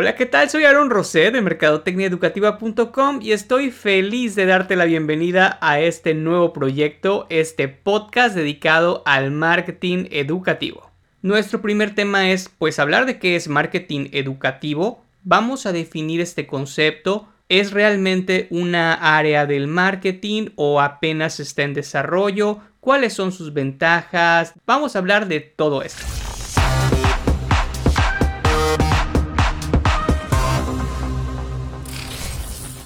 Hola, ¿qué tal? Soy Aaron Rosé de mercadotecniaeducativa.com y estoy feliz de darte la bienvenida a este nuevo proyecto, este podcast dedicado al marketing educativo. Nuestro primer tema es pues hablar de qué es marketing educativo. Vamos a definir este concepto. ¿Es realmente una área del marketing o apenas está en desarrollo? ¿Cuáles son sus ventajas? Vamos a hablar de todo esto.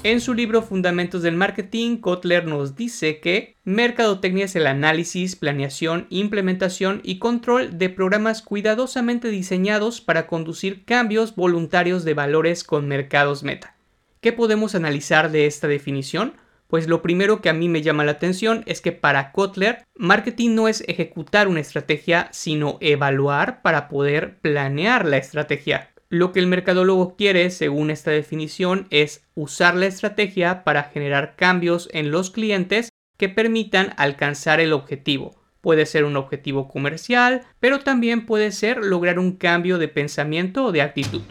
En su libro Fundamentos del Marketing, Kotler nos dice que mercadotecnia es el análisis, planeación, implementación y control de programas cuidadosamente diseñados para conducir cambios voluntarios de valores con mercados meta. ¿Qué podemos analizar de esta definición? Pues lo primero que a mí me llama la atención es que para Kotler, marketing no es ejecutar una estrategia, sino evaluar para poder planear la estrategia. Lo que el mercadólogo quiere, según esta definición, es usar la estrategia para generar cambios en los clientes que permitan alcanzar el objetivo. Puede ser un objetivo comercial, pero también puede ser lograr un cambio de pensamiento o de actitud.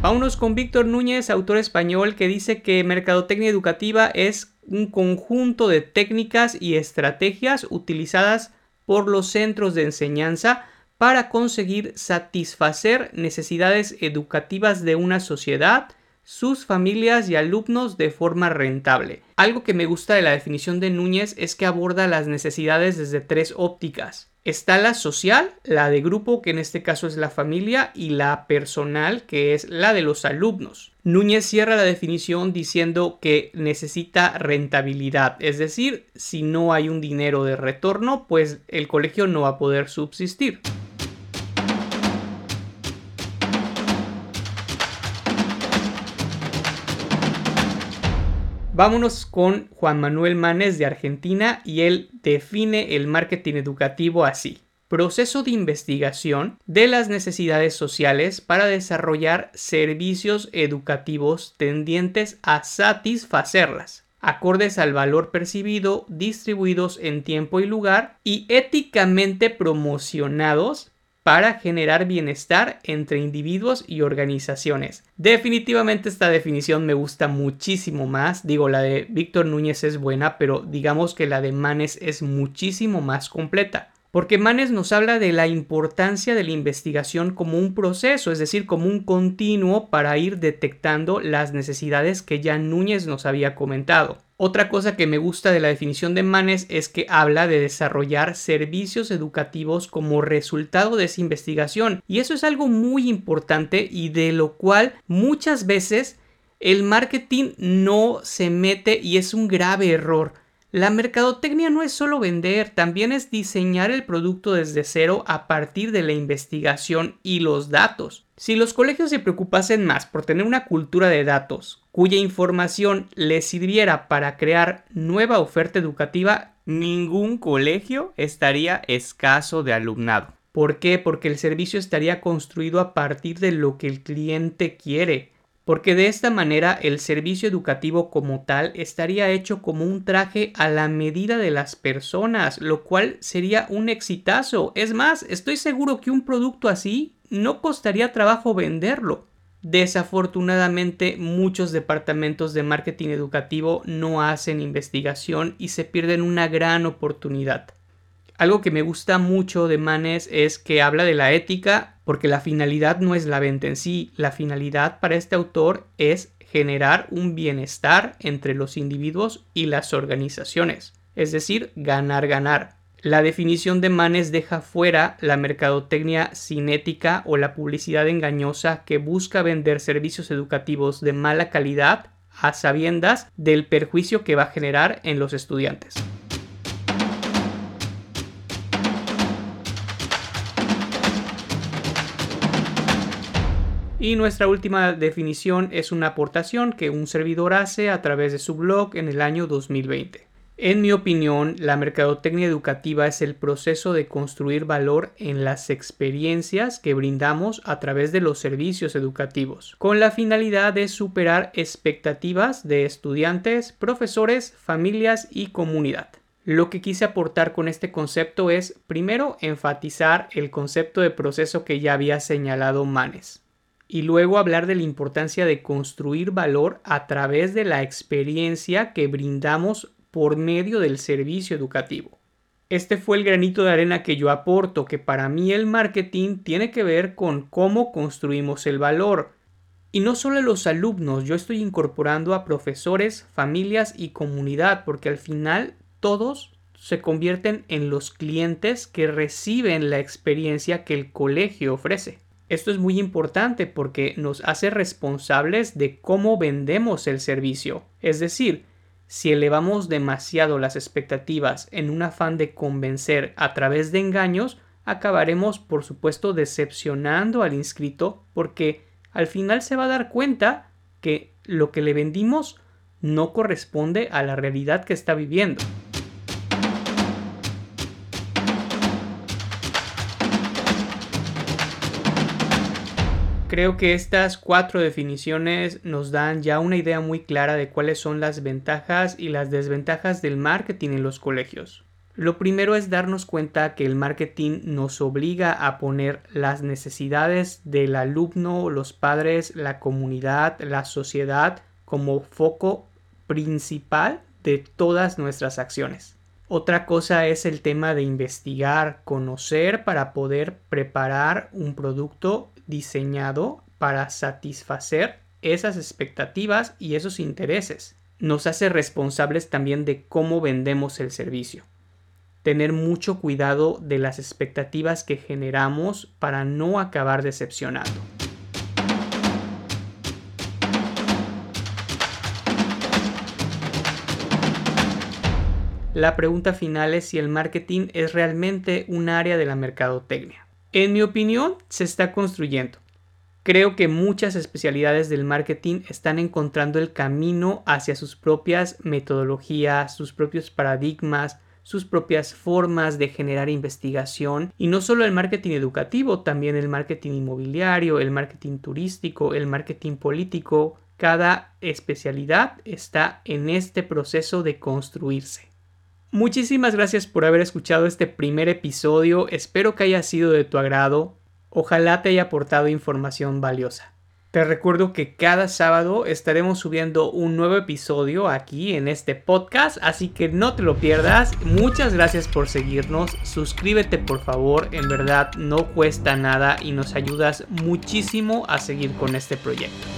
Vámonos con Víctor Núñez, autor español, que dice que mercadotecnia educativa es un conjunto de técnicas y estrategias utilizadas por los centros de enseñanza para conseguir satisfacer necesidades educativas de una sociedad, sus familias y alumnos de forma rentable. Algo que me gusta de la definición de Núñez es que aborda las necesidades desde tres ópticas. Está la social, la de grupo, que en este caso es la familia, y la personal, que es la de los alumnos. Núñez cierra la definición diciendo que necesita rentabilidad, es decir, si no hay un dinero de retorno, pues el colegio no va a poder subsistir. Vámonos con Juan Manuel Manes de Argentina y él define el marketing educativo así. Proceso de investigación de las necesidades sociales para desarrollar servicios educativos tendientes a satisfacerlas, acordes al valor percibido, distribuidos en tiempo y lugar y éticamente promocionados para generar bienestar entre individuos y organizaciones. Definitivamente esta definición me gusta muchísimo más. Digo, la de Víctor Núñez es buena, pero digamos que la de Manes es muchísimo más completa. Porque Manes nos habla de la importancia de la investigación como un proceso, es decir, como un continuo para ir detectando las necesidades que ya Núñez nos había comentado. Otra cosa que me gusta de la definición de Manes es que habla de desarrollar servicios educativos como resultado de esa investigación. Y eso es algo muy importante y de lo cual muchas veces el marketing no se mete y es un grave error. La mercadotecnia no es solo vender, también es diseñar el producto desde cero a partir de la investigación y los datos. Si los colegios se preocupasen más por tener una cultura de datos cuya información les sirviera para crear nueva oferta educativa, ningún colegio estaría escaso de alumnado. ¿Por qué? Porque el servicio estaría construido a partir de lo que el cliente quiere porque de esta manera el servicio educativo como tal estaría hecho como un traje a la medida de las personas, lo cual sería un exitazo. Es más, estoy seguro que un producto así no costaría trabajo venderlo. Desafortunadamente, muchos departamentos de marketing educativo no hacen investigación y se pierden una gran oportunidad. Algo que me gusta mucho de Manes es que habla de la ética, porque la finalidad no es la venta en sí, la finalidad para este autor es generar un bienestar entre los individuos y las organizaciones, es decir, ganar, ganar. La definición de Manes deja fuera la mercadotecnia cinética o la publicidad engañosa que busca vender servicios educativos de mala calidad a sabiendas del perjuicio que va a generar en los estudiantes. Y nuestra última definición es una aportación que un servidor hace a través de su blog en el año 2020. En mi opinión, la mercadotecnia educativa es el proceso de construir valor en las experiencias que brindamos a través de los servicios educativos, con la finalidad de superar expectativas de estudiantes, profesores, familias y comunidad. Lo que quise aportar con este concepto es, primero, enfatizar el concepto de proceso que ya había señalado Manes y luego hablar de la importancia de construir valor a través de la experiencia que brindamos por medio del servicio educativo. Este fue el granito de arena que yo aporto, que para mí el marketing tiene que ver con cómo construimos el valor. Y no solo a los alumnos, yo estoy incorporando a profesores, familias y comunidad, porque al final todos se convierten en los clientes que reciben la experiencia que el colegio ofrece. Esto es muy importante porque nos hace responsables de cómo vendemos el servicio. Es decir, si elevamos demasiado las expectativas en un afán de convencer a través de engaños, acabaremos por supuesto decepcionando al inscrito porque al final se va a dar cuenta que lo que le vendimos no corresponde a la realidad que está viviendo. Creo que estas cuatro definiciones nos dan ya una idea muy clara de cuáles son las ventajas y las desventajas del marketing en los colegios. Lo primero es darnos cuenta que el marketing nos obliga a poner las necesidades del alumno, los padres, la comunidad, la sociedad como foco principal de todas nuestras acciones. Otra cosa es el tema de investigar, conocer para poder preparar un producto diseñado para satisfacer esas expectativas y esos intereses. Nos hace responsables también de cómo vendemos el servicio. Tener mucho cuidado de las expectativas que generamos para no acabar decepcionando. La pregunta final es si el marketing es realmente un área de la mercadotecnia. En mi opinión, se está construyendo. Creo que muchas especialidades del marketing están encontrando el camino hacia sus propias metodologías, sus propios paradigmas, sus propias formas de generar investigación y no solo el marketing educativo, también el marketing inmobiliario, el marketing turístico, el marketing político. Cada especialidad está en este proceso de construirse. Muchísimas gracias por haber escuchado este primer episodio, espero que haya sido de tu agrado, ojalá te haya aportado información valiosa. Te recuerdo que cada sábado estaremos subiendo un nuevo episodio aquí en este podcast, así que no te lo pierdas. Muchas gracias por seguirnos. Suscríbete por favor, en verdad no cuesta nada y nos ayudas muchísimo a seguir con este proyecto.